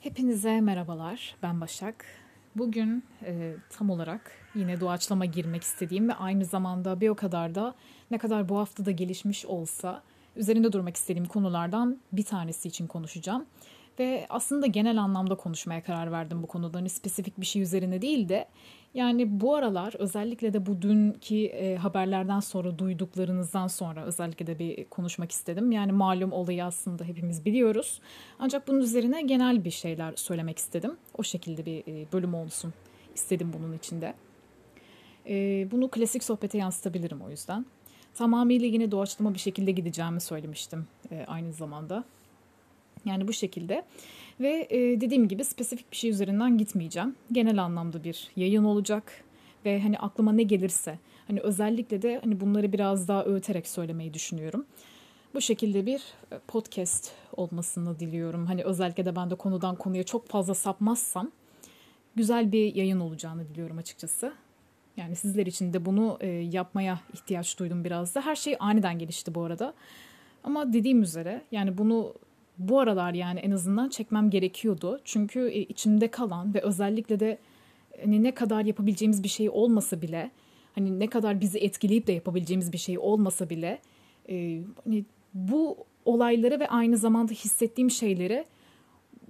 Hepinize merhabalar, ben Başak. Bugün e, tam olarak yine doğaçlama girmek istediğim ve aynı zamanda bir o kadar da ne kadar bu hafta da gelişmiş olsa üzerinde durmak istediğim konulardan bir tanesi için konuşacağım. Ve aslında genel anlamda konuşmaya karar verdim bu konuda. Hani spesifik bir şey üzerine değil de yani bu aralar özellikle de bu dünkü e, haberlerden sonra duyduklarınızdan sonra özellikle de bir konuşmak istedim. Yani malum olayı aslında hepimiz biliyoruz. Ancak bunun üzerine genel bir şeyler söylemek istedim. O şekilde bir e, bölüm olsun istedim bunun içinde. E, bunu klasik sohbete yansıtabilirim o yüzden. Tamamıyla yine doğaçlama bir şekilde gideceğimi söylemiştim e, aynı zamanda. Yani bu şekilde. Ve e, dediğim gibi spesifik bir şey üzerinden gitmeyeceğim. Genel anlamda bir yayın olacak ve hani aklıma ne gelirse hani özellikle de hani bunları biraz daha öğüterek söylemeyi düşünüyorum. Bu şekilde bir e, podcast olmasını diliyorum. Hani özellikle de ben de konudan konuya çok fazla sapmazsam güzel bir yayın olacağını diliyorum açıkçası. Yani sizler için de bunu e, yapmaya ihtiyaç duydum biraz da. Her şey aniden gelişti bu arada. Ama dediğim üzere yani bunu bu aralar yani en azından çekmem gerekiyordu. Çünkü e, içimde kalan ve özellikle de hani ne kadar yapabileceğimiz bir şey olmasa bile hani ne kadar bizi etkileyip de yapabileceğimiz bir şey olmasa bile e, hani bu olayları ve aynı zamanda hissettiğim şeyleri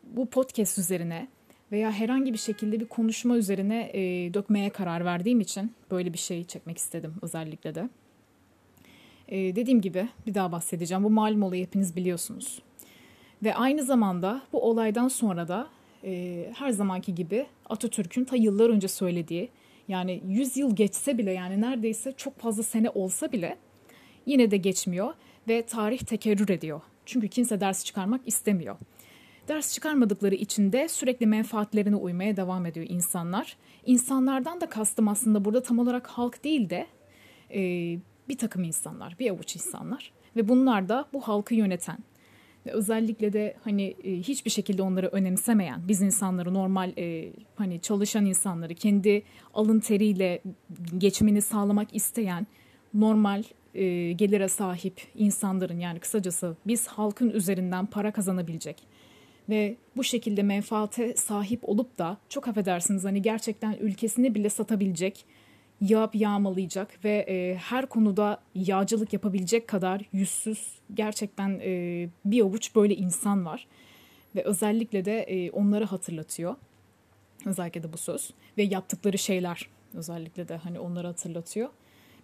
bu podcast üzerine veya herhangi bir şekilde bir konuşma üzerine e, dökmeye karar verdiğim için böyle bir şey çekmek istedim özellikle de. E, dediğim gibi bir daha bahsedeceğim. Bu malum olayı hepiniz biliyorsunuz. Ve aynı zamanda bu olaydan sonra da e, her zamanki gibi Atatürk'ün ta yıllar önce söylediği yani 100 yıl geçse bile yani neredeyse çok fazla sene olsa bile yine de geçmiyor ve tarih tekerrür ediyor. Çünkü kimse ders çıkarmak istemiyor. Ders çıkarmadıkları için de sürekli menfaatlerine uymaya devam ediyor insanlar. İnsanlardan da kastım aslında burada tam olarak halk değil de e, bir takım insanlar, bir avuç insanlar. Ve bunlar da bu halkı yöneten, özellikle de hani e, hiçbir şekilde onları önemsemeyen biz insanları normal e, hani çalışan insanları kendi alın teriyle geçimini sağlamak isteyen normal e, gelire sahip insanların yani kısacası biz halkın üzerinden para kazanabilecek ve bu şekilde menfaate sahip olup da çok affedersiniz hani gerçekten ülkesini bile satabilecek yağıp yağmalayacak ve e, her konuda yağcılık yapabilecek kadar yüzsüz gerçekten e, bir avuç böyle insan var. Ve özellikle de e, onları hatırlatıyor. Özellikle de bu söz ve yaptıkları şeyler özellikle de hani onları hatırlatıyor.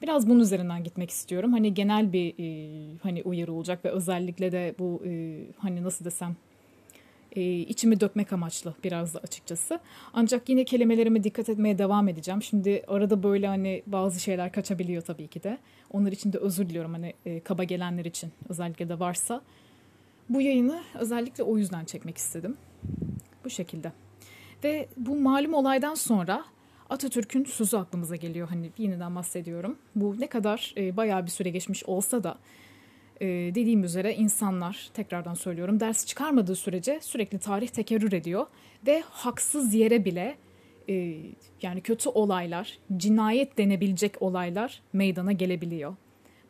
Biraz bunun üzerinden gitmek istiyorum. Hani genel bir e, hani uyarı olacak ve özellikle de bu e, hani nasıl desem e, içimi dökmek amaçlı biraz da açıkçası. Ancak yine kelimelerime dikkat etmeye devam edeceğim. Şimdi arada böyle hani bazı şeyler kaçabiliyor tabii ki de. Onlar için de özür diliyorum hani e, kaba gelenler için özellikle de varsa. Bu yayını özellikle o yüzden çekmek istedim. Bu şekilde. Ve bu malum olaydan sonra Atatürk'ün sözü aklımıza geliyor. Hani yeniden bahsediyorum. Bu ne kadar e, bayağı bir süre geçmiş olsa da e, dediğim üzere insanlar tekrardan söylüyorum ders çıkarmadığı sürece sürekli tarih tekerrür ediyor ve haksız yere bile e, yani kötü olaylar, cinayet denebilecek olaylar meydana gelebiliyor.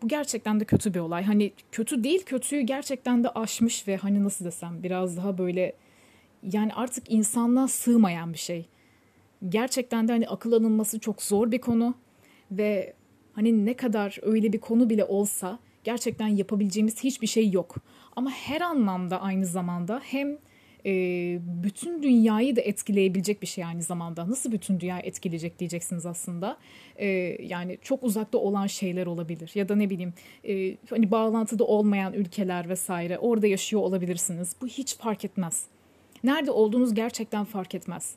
Bu gerçekten de kötü bir olay. Hani kötü değil, kötüyü gerçekten de aşmış ve hani nasıl desem biraz daha böyle yani artık insanlığa sığmayan bir şey. Gerçekten de hani akıl alınması çok zor bir konu ve hani ne kadar öyle bir konu bile olsa gerçekten yapabileceğimiz hiçbir şey yok. Ama her anlamda aynı zamanda hem e, bütün dünyayı da etkileyebilecek bir şey aynı zamanda. Nasıl bütün dünya etkileyecek diyeceksiniz aslında. E, yani çok uzakta olan şeyler olabilir ya da ne bileyim e, hani bağlantıda olmayan ülkeler vesaire orada yaşıyor olabilirsiniz. Bu hiç fark etmez. Nerede olduğunuz gerçekten fark etmez.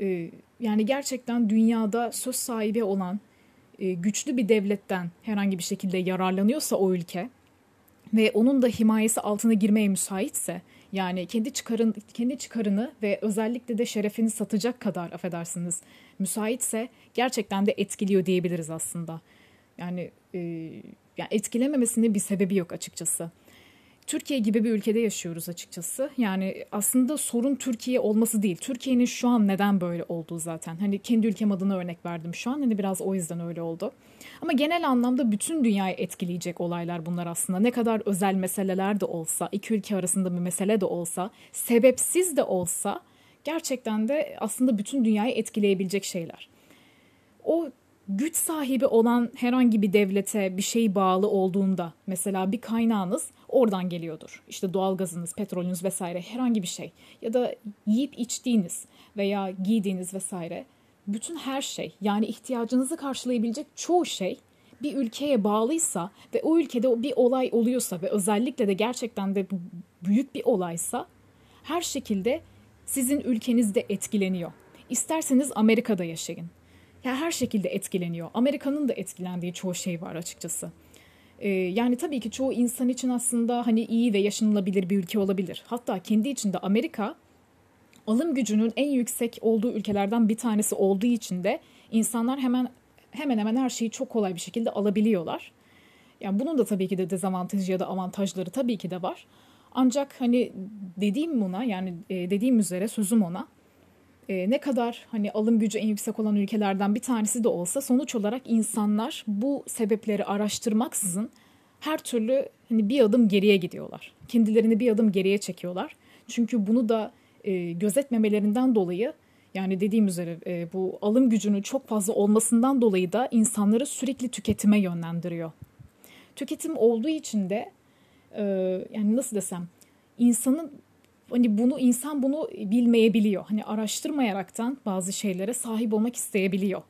E, yani gerçekten dünyada söz sahibi olan güçlü bir devletten herhangi bir şekilde yararlanıyorsa o ülke ve onun da himayesi altına girmeye müsaitse yani kendi çıkarın kendi çıkarını ve özellikle de şerefini satacak kadar affedersiniz müsaitse gerçekten de etkiliyor diyebiliriz aslında. Yani e, yani etkilememesinin bir sebebi yok açıkçası. Türkiye gibi bir ülkede yaşıyoruz açıkçası. Yani aslında sorun Türkiye olması değil. Türkiye'nin şu an neden böyle olduğu zaten. Hani kendi ülkem adına örnek verdim şu an. Hani biraz o yüzden öyle oldu. Ama genel anlamda bütün dünyayı etkileyecek olaylar bunlar aslında. Ne kadar özel meseleler de olsa, iki ülke arasında bir mesele de olsa, sebepsiz de olsa gerçekten de aslında bütün dünyayı etkileyebilecek şeyler. O güç sahibi olan herhangi bir devlete bir şey bağlı olduğunda mesela bir kaynağınız oradan geliyordur. İşte doğalgazınız, petrolünüz vesaire herhangi bir şey ya da yiyip içtiğiniz veya giydiğiniz vesaire bütün her şey yani ihtiyacınızı karşılayabilecek çoğu şey bir ülkeye bağlıysa ve o ülkede bir olay oluyorsa ve özellikle de gerçekten de büyük bir olaysa her şekilde sizin ülkenizde etkileniyor. İsterseniz Amerika'da yaşayın. Ya her şekilde etkileniyor. Amerika'nın da etkilendiği çoğu şey var açıkçası. Ee, yani tabii ki çoğu insan için aslında hani iyi ve yaşanılabilir bir ülke olabilir. Hatta kendi içinde Amerika alım gücünün en yüksek olduğu ülkelerden bir tanesi olduğu için de insanlar hemen hemen hemen her şeyi çok kolay bir şekilde alabiliyorlar. Yani bunun da tabii ki de dezavantajı ya da avantajları tabii ki de var. Ancak hani dediğim buna yani e, dediğim üzere sözüm ona e, ne kadar hani alım gücü en yüksek olan ülkelerden bir tanesi de olsa sonuç olarak insanlar bu sebepleri araştırmaksızın her türlü hani bir adım geriye gidiyorlar. Kendilerini bir adım geriye çekiyorlar. Çünkü bunu da e, gözetmemelerinden dolayı yani dediğim üzere e, bu alım gücünün çok fazla olmasından dolayı da insanları sürekli tüketime yönlendiriyor. Tüketim olduğu için de e, yani nasıl desem insanın hani bunu insan bunu bilmeyebiliyor. Hani araştırmayaraktan bazı şeylere sahip olmak isteyebiliyor.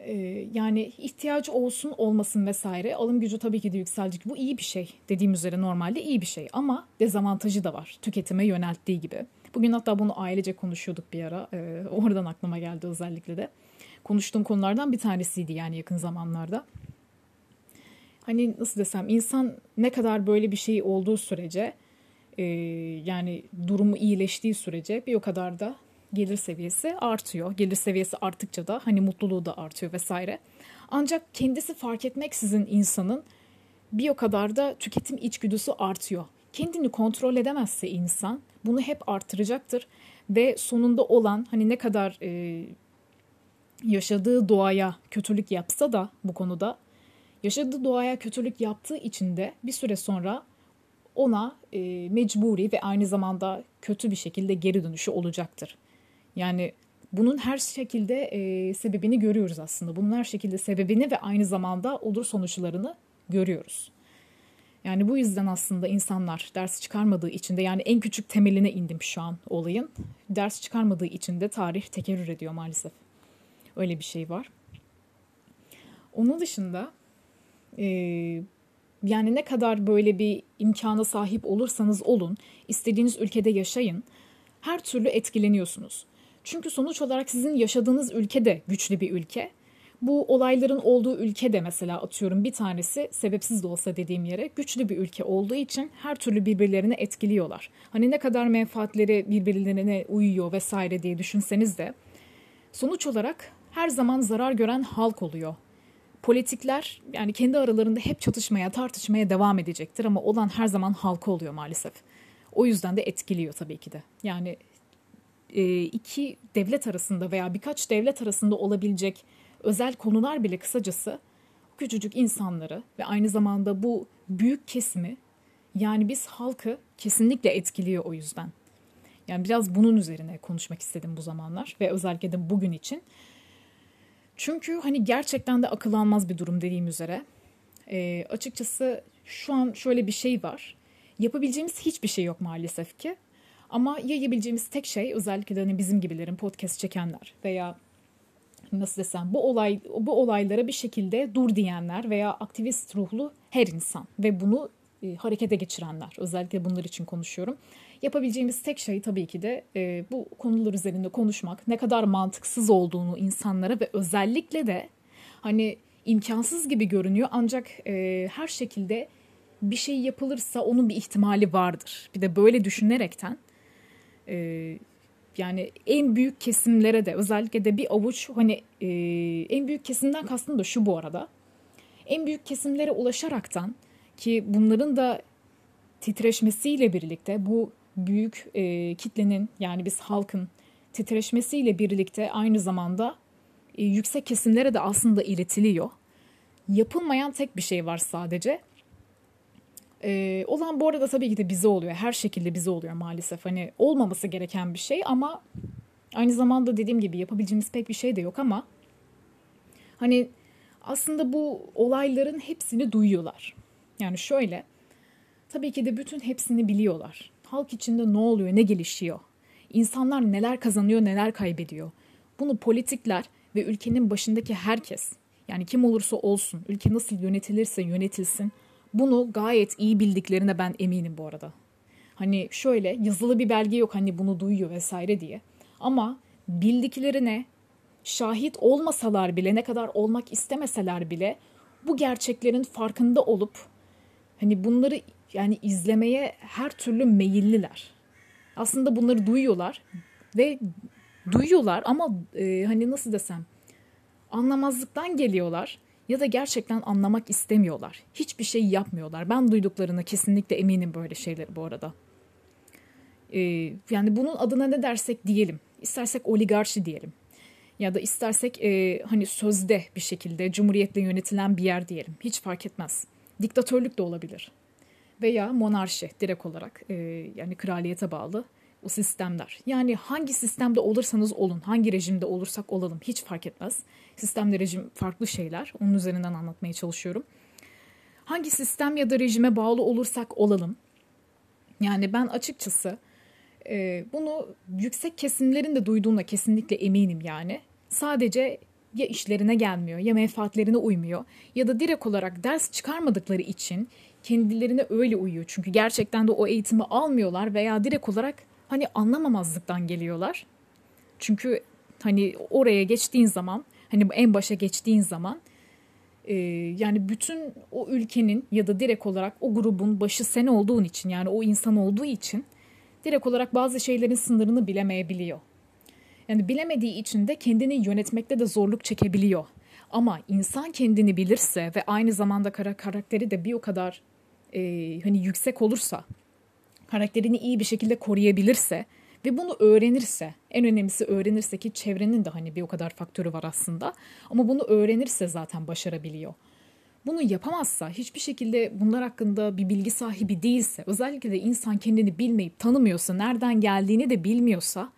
Ee, yani ihtiyacı olsun olmasın vesaire alım gücü tabii ki de yükselecek. Bu iyi bir şey. Dediğim üzere normalde iyi bir şey ama dezavantajı da var. Tüketime yönelttiği gibi. Bugün hatta bunu ailece konuşuyorduk bir ara. Ee, oradan aklıma geldi özellikle de. Konuştuğum konulardan bir tanesiydi yani yakın zamanlarda. Hani nasıl desem insan ne kadar böyle bir şey olduğu sürece e, yani durumu iyileştiği sürece bir o kadar da gelir seviyesi artıyor. Gelir seviyesi arttıkça da hani mutluluğu da artıyor vesaire. Ancak kendisi fark etmeksizin insanın bir o kadar da tüketim içgüdüsü artıyor. Kendini kontrol edemezse insan bunu hep artıracaktır ve sonunda olan hani ne kadar e, yaşadığı doğaya kötülük yapsa da bu konuda yaşadığı doğaya kötülük yaptığı için de bir süre sonra ona e, mecburi ve aynı zamanda kötü bir şekilde geri dönüşü olacaktır. Yani bunun her şekilde e, sebebini görüyoruz aslında. Bunun her şekilde sebebini ve aynı zamanda olur sonuçlarını görüyoruz. Yani bu yüzden aslında insanlar ders çıkarmadığı için de yani en küçük temeline indim şu an olayın. Ders çıkarmadığı için de tarih tekerrür ediyor maalesef. Öyle bir şey var. Onun dışında e, yani ne kadar böyle bir imkana sahip olursanız olun, istediğiniz ülkede yaşayın, her türlü etkileniyorsunuz. Çünkü sonuç olarak sizin yaşadığınız ülke de güçlü bir ülke. Bu olayların olduğu ülke de mesela atıyorum bir tanesi sebepsiz de olsa dediğim yere güçlü bir ülke olduğu için her türlü birbirlerini etkiliyorlar. Hani ne kadar menfaatleri birbirlerine uyuyor vesaire diye düşünseniz de sonuç olarak her zaman zarar gören halk oluyor politikler yani kendi aralarında hep çatışmaya, tartışmaya devam edecektir ama olan her zaman halka oluyor maalesef. O yüzden de etkiliyor tabii ki de. Yani e, iki devlet arasında veya birkaç devlet arasında olabilecek özel konular bile kısacası küçücük insanları ve aynı zamanda bu büyük kesimi yani biz halkı kesinlikle etkiliyor o yüzden. Yani biraz bunun üzerine konuşmak istedim bu zamanlar ve özellikle de bugün için. Çünkü hani gerçekten de akıl almaz bir durum dediğim üzere. E, açıkçası şu an şöyle bir şey var. Yapabileceğimiz hiçbir şey yok maalesef ki. Ama yayabileceğimiz tek şey özellikle de hani bizim gibilerin podcast çekenler veya nasıl desem bu olay bu olaylara bir şekilde dur diyenler veya aktivist ruhlu her insan ve bunu e, harekete geçirenler. Özellikle bunlar için konuşuyorum. Yapabileceğimiz tek şey tabii ki de e, bu konular üzerinde konuşmak. Ne kadar mantıksız olduğunu insanlara ve özellikle de hani imkansız gibi görünüyor ancak e, her şekilde bir şey yapılırsa onun bir ihtimali vardır. Bir de böyle düşünerekten e, yani en büyük kesimlere de özellikle de bir avuç hani e, en büyük kesimden kastım da şu bu arada. En büyük kesimlere ulaşaraktan ki bunların da titreşmesiyle birlikte bu büyük e, kitlenin yani biz halkın titreşmesiyle birlikte aynı zamanda e, yüksek kesimlere de aslında iletiliyor. Yapılmayan tek bir şey var sadece. E, olan bu arada tabii ki de bize oluyor. Her şekilde bize oluyor maalesef. Hani olmaması gereken bir şey ama aynı zamanda dediğim gibi yapabileceğimiz pek bir şey de yok ama hani aslında bu olayların hepsini duyuyorlar. Yani şöyle tabii ki de bütün hepsini biliyorlar. Halk içinde ne oluyor, ne gelişiyor? İnsanlar neler kazanıyor, neler kaybediyor? Bunu politikler ve ülkenin başındaki herkes yani kim olursa olsun, ülke nasıl yönetilirse yönetilsin bunu gayet iyi bildiklerine ben eminim bu arada. Hani şöyle yazılı bir belge yok hani bunu duyuyor vesaire diye. Ama bildiklerine şahit olmasalar bile ne kadar olmak istemeseler bile bu gerçeklerin farkında olup hani bunları yani izlemeye her türlü meyilliler. Aslında bunları duyuyorlar ve duyuyorlar ama e, hani nasıl desem anlamazlıktan geliyorlar ya da gerçekten anlamak istemiyorlar. Hiçbir şey yapmıyorlar. Ben duyduklarına kesinlikle eminim böyle şeyleri bu arada. Ee, yani bunun adına ne dersek diyelim. İstersek oligarşi diyelim. Ya da istersek e, hani sözde bir şekilde cumhuriyetle yönetilen bir yer diyelim. Hiç fark etmez. Diktatörlük de olabilir. Veya monarşi direkt olarak e, yani kraliyete bağlı o sistemler. Yani hangi sistemde olursanız olun, hangi rejimde olursak olalım hiç fark etmez. Sistemle rejim farklı şeyler. Onun üzerinden anlatmaya çalışıyorum. Hangi sistem ya da rejime bağlı olursak olalım. Yani ben açıkçası e, bunu yüksek kesimlerin de duyduğuna kesinlikle eminim yani. Sadece ya işlerine gelmiyor ya menfaatlerine uymuyor ya da direkt olarak ders çıkarmadıkları için kendilerine öyle uyuyor. Çünkü gerçekten de o eğitimi almıyorlar veya direkt olarak hani anlamamazlıktan geliyorlar. Çünkü hani oraya geçtiğin zaman hani en başa geçtiğin zaman e, yani bütün o ülkenin ya da direkt olarak o grubun başı sen olduğun için yani o insan olduğu için direkt olarak bazı şeylerin sınırını bilemeyebiliyor. Yani bilemediği için de kendini yönetmekte de zorluk çekebiliyor. Ama insan kendini bilirse ve aynı zamanda kara karakteri de bir o kadar e, hani yüksek olursa, karakterini iyi bir şekilde koruyabilirse ve bunu öğrenirse, en önemlisi öğrenirse ki çevrenin de hani bir o kadar faktörü var aslında. Ama bunu öğrenirse zaten başarabiliyor. Bunu yapamazsa, hiçbir şekilde bunlar hakkında bir bilgi sahibi değilse, özellikle de insan kendini bilmeyip tanımıyorsa, nereden geldiğini de bilmiyorsa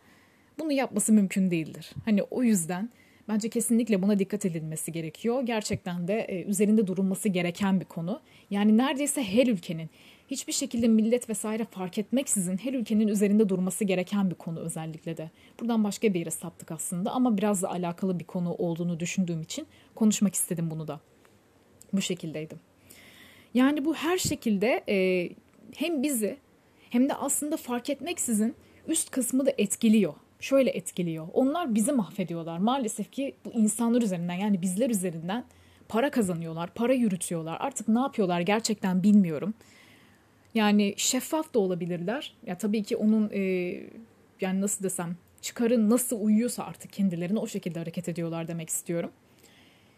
bunu yapması mümkün değildir. Hani o yüzden bence kesinlikle buna dikkat edilmesi gerekiyor. Gerçekten de e, üzerinde durulması gereken bir konu. Yani neredeyse her ülkenin hiçbir şekilde millet vesaire fark etmeksizin her ülkenin üzerinde durması gereken bir konu özellikle de. Buradan başka bir yere saptık aslında ama biraz da alakalı bir konu olduğunu düşündüğüm için konuşmak istedim bunu da. Bu şekildeydim. Yani bu her şekilde e, hem bizi hem de aslında fark etmeksizin üst kısmı da etkiliyor. Şöyle etkiliyor. Onlar bizi mahvediyorlar. Maalesef ki bu insanlar üzerinden yani bizler üzerinden para kazanıyorlar, para yürütüyorlar. Artık ne yapıyorlar gerçekten bilmiyorum. Yani şeffaf da olabilirler. Ya tabii ki onun e, yani nasıl desem çıkarın nasıl uyuyorsa artık kendilerine o şekilde hareket ediyorlar demek istiyorum.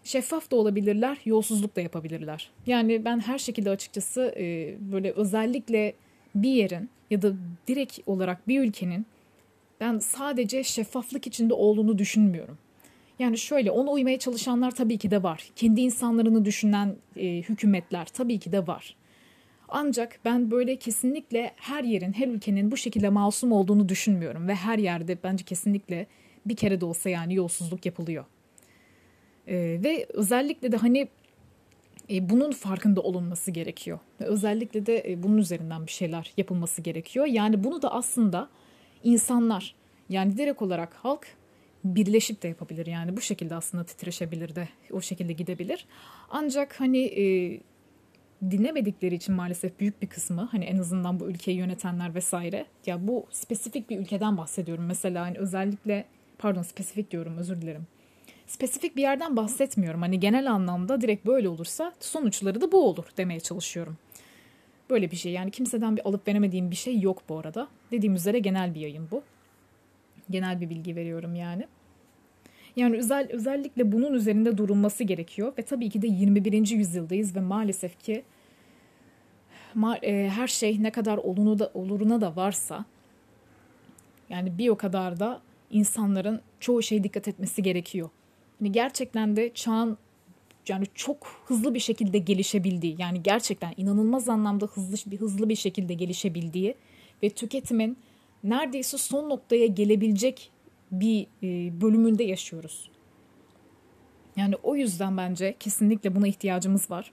Şeffaf da olabilirler, yolsuzluk da yapabilirler. Yani ben her şekilde açıkçası e, böyle özellikle bir yerin ya da direkt olarak bir ülkenin ben sadece şeffaflık içinde olduğunu düşünmüyorum. Yani şöyle ona uymaya çalışanlar tabii ki de var. Kendi insanlarını düşünen e, hükümetler tabii ki de var. Ancak ben böyle kesinlikle her yerin, her ülkenin bu şekilde masum olduğunu düşünmüyorum ve her yerde bence kesinlikle bir kere de olsa yani yolsuzluk yapılıyor. Ee, ve özellikle de hani e, bunun farkında olunması gerekiyor. Özellikle de e, bunun üzerinden bir şeyler yapılması gerekiyor. Yani bunu da aslında insanlar yani direkt olarak halk birleşip de yapabilir. Yani bu şekilde aslında titreşebilir de o şekilde gidebilir. Ancak hani e, dinlemedikleri için maalesef büyük bir kısmı hani en azından bu ülkeyi yönetenler vesaire ya bu spesifik bir ülkeden bahsediyorum mesela hani özellikle pardon spesifik diyorum özür dilerim spesifik bir yerden bahsetmiyorum hani genel anlamda direkt böyle olursa sonuçları da bu olur demeye çalışıyorum böyle bir şey yani kimseden bir alıp veremediğim bir şey yok bu arada dediğim üzere genel bir yayın bu genel bir bilgi veriyorum yani yani özel, özellikle bunun üzerinde durulması gerekiyor ve tabii ki de 21. yüzyıldayız ve maalesef ki e, her şey ne kadar olunu da oluruna da varsa yani bir o kadar da insanların çoğu şeye dikkat etmesi gerekiyor. Hani gerçekten de çağın yani çok hızlı bir şekilde gelişebildiği yani gerçekten inanılmaz anlamda hızlı bir hızlı bir şekilde gelişebildiği ve tüketimin neredeyse son noktaya gelebilecek bir e, bölümünde yaşıyoruz. Yani o yüzden bence kesinlikle buna ihtiyacımız var.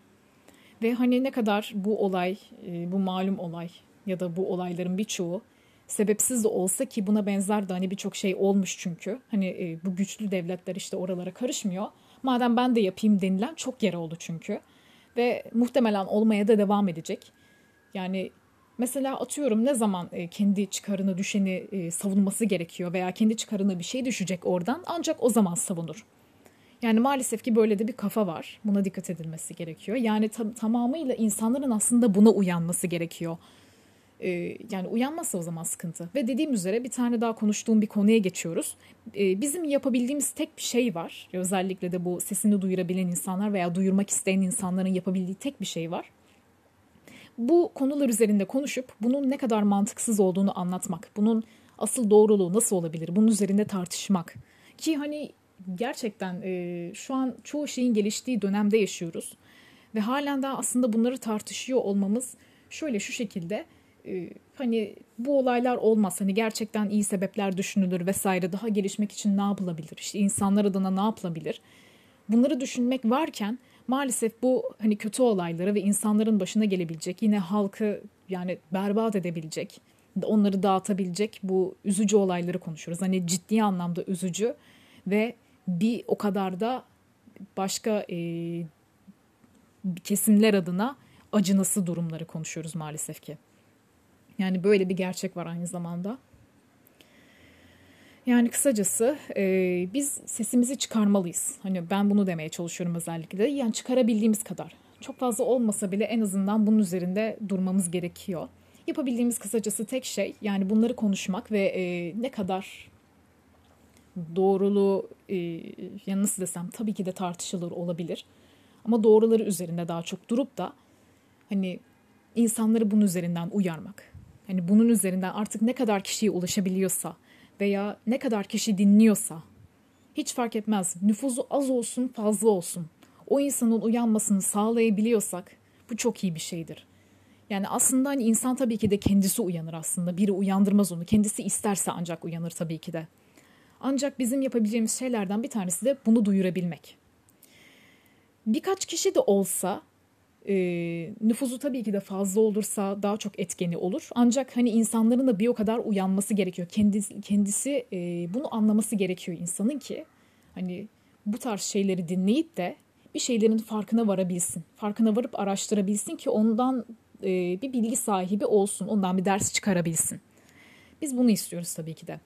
Ve hani ne kadar bu olay, e, bu malum olay ya da bu olayların birçoğu sebepsiz de olsa ki buna benzer de hani birçok şey olmuş çünkü. Hani e, bu güçlü devletler işte oralara karışmıyor. Madem ben de yapayım denilen çok yer oldu çünkü. Ve muhtemelen olmaya da devam edecek. Yani mesela atıyorum ne zaman e, kendi çıkarını düşeni e, savunması gerekiyor veya kendi çıkarına bir şey düşecek oradan ancak o zaman savunur. Yani maalesef ki böyle de bir kafa var. Buna dikkat edilmesi gerekiyor. Yani tam, tamamıyla insanların aslında buna uyanması gerekiyor. Ee, yani uyanmazsa o zaman sıkıntı. Ve dediğim üzere bir tane daha konuştuğum bir konuya geçiyoruz. Ee, bizim yapabildiğimiz tek bir şey var. Özellikle de bu sesini duyurabilen insanlar veya duyurmak isteyen insanların yapabildiği tek bir şey var. Bu konular üzerinde konuşup bunun ne kadar mantıksız olduğunu anlatmak. Bunun asıl doğruluğu nasıl olabilir? Bunun üzerinde tartışmak. Ki hani gerçekten e, şu an çoğu şeyin geliştiği dönemde yaşıyoruz. Ve halen daha aslında bunları tartışıyor olmamız şöyle şu şekilde e, hani bu olaylar olmaz hani gerçekten iyi sebepler düşünülür vesaire daha gelişmek için ne yapılabilir işte insanlar adına ne yapılabilir bunları düşünmek varken maalesef bu hani kötü olayları ve insanların başına gelebilecek yine halkı yani berbat edebilecek onları dağıtabilecek bu üzücü olayları konuşuyoruz hani ciddi anlamda üzücü ve bir o kadar da başka e, kesimler adına acınası durumları konuşuyoruz maalesef ki. Yani böyle bir gerçek var aynı zamanda. Yani kısacası e, biz sesimizi çıkarmalıyız. Hani ben bunu demeye çalışıyorum özellikle. Yani çıkarabildiğimiz kadar. Çok fazla olmasa bile en azından bunun üzerinde durmamız gerekiyor. Yapabildiğimiz kısacası tek şey yani bunları konuşmak ve e, ne kadar doğruluğu e, ya nasıl desem tabii ki de tartışılır olabilir. Ama doğruları üzerinde daha çok durup da hani insanları bunun üzerinden uyarmak. Hani bunun üzerinden artık ne kadar kişiye ulaşabiliyorsa veya ne kadar kişi dinliyorsa hiç fark etmez. Nüfuzu az olsun fazla olsun. O insanın uyanmasını sağlayabiliyorsak bu çok iyi bir şeydir. Yani aslında hani insan tabii ki de kendisi uyanır aslında. Biri uyandırmaz onu. Kendisi isterse ancak uyanır tabii ki de. Ancak bizim yapabileceğimiz şeylerden bir tanesi de bunu duyurabilmek. Birkaç kişi de olsa e, nüfuzu tabii ki de fazla olursa daha çok etkeni olur. Ancak hani insanların da bir o kadar uyanması gerekiyor. Kendisi, kendisi e, bunu anlaması gerekiyor insanın ki hani bu tarz şeyleri dinleyip de bir şeylerin farkına varabilsin. Farkına varıp araştırabilsin ki ondan e, bir bilgi sahibi olsun. Ondan bir ders çıkarabilsin. Biz bunu istiyoruz tabii ki de.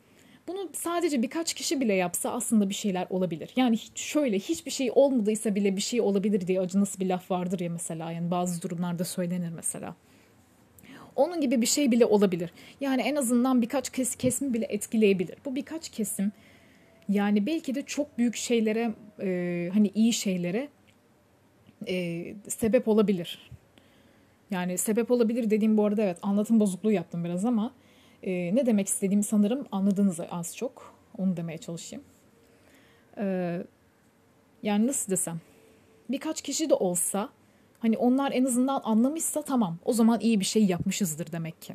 Bunu sadece birkaç kişi bile yapsa aslında bir şeyler olabilir. Yani hiç şöyle hiçbir şey olmadıysa bile bir şey olabilir diye acı nasıl bir laf vardır ya mesela. Yani bazı durumlarda söylenir mesela. Onun gibi bir şey bile olabilir. Yani en azından birkaç kes, kesimi bile etkileyebilir. Bu birkaç kesim yani belki de çok büyük şeylere e, hani iyi şeylere e, sebep olabilir. Yani sebep olabilir dediğim bu arada evet anlatım bozukluğu yaptım biraz ama e, ne demek istediğimi sanırım anladınız az çok. Onu demeye çalışayım. E, yani nasıl desem. Birkaç kişi de olsa hani onlar en azından anlamışsa tamam o zaman iyi bir şey yapmışızdır demek ki.